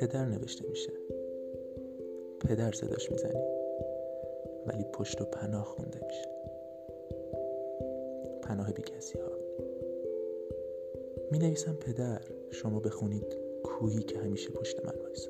پدر نوشته میشه. پدر صداش می‌زنی ولی پشت و پناه خونده میشه. پناه بی کسی ها می نویسم پدر شما بخونید کوهی که همیشه پشت من وایسا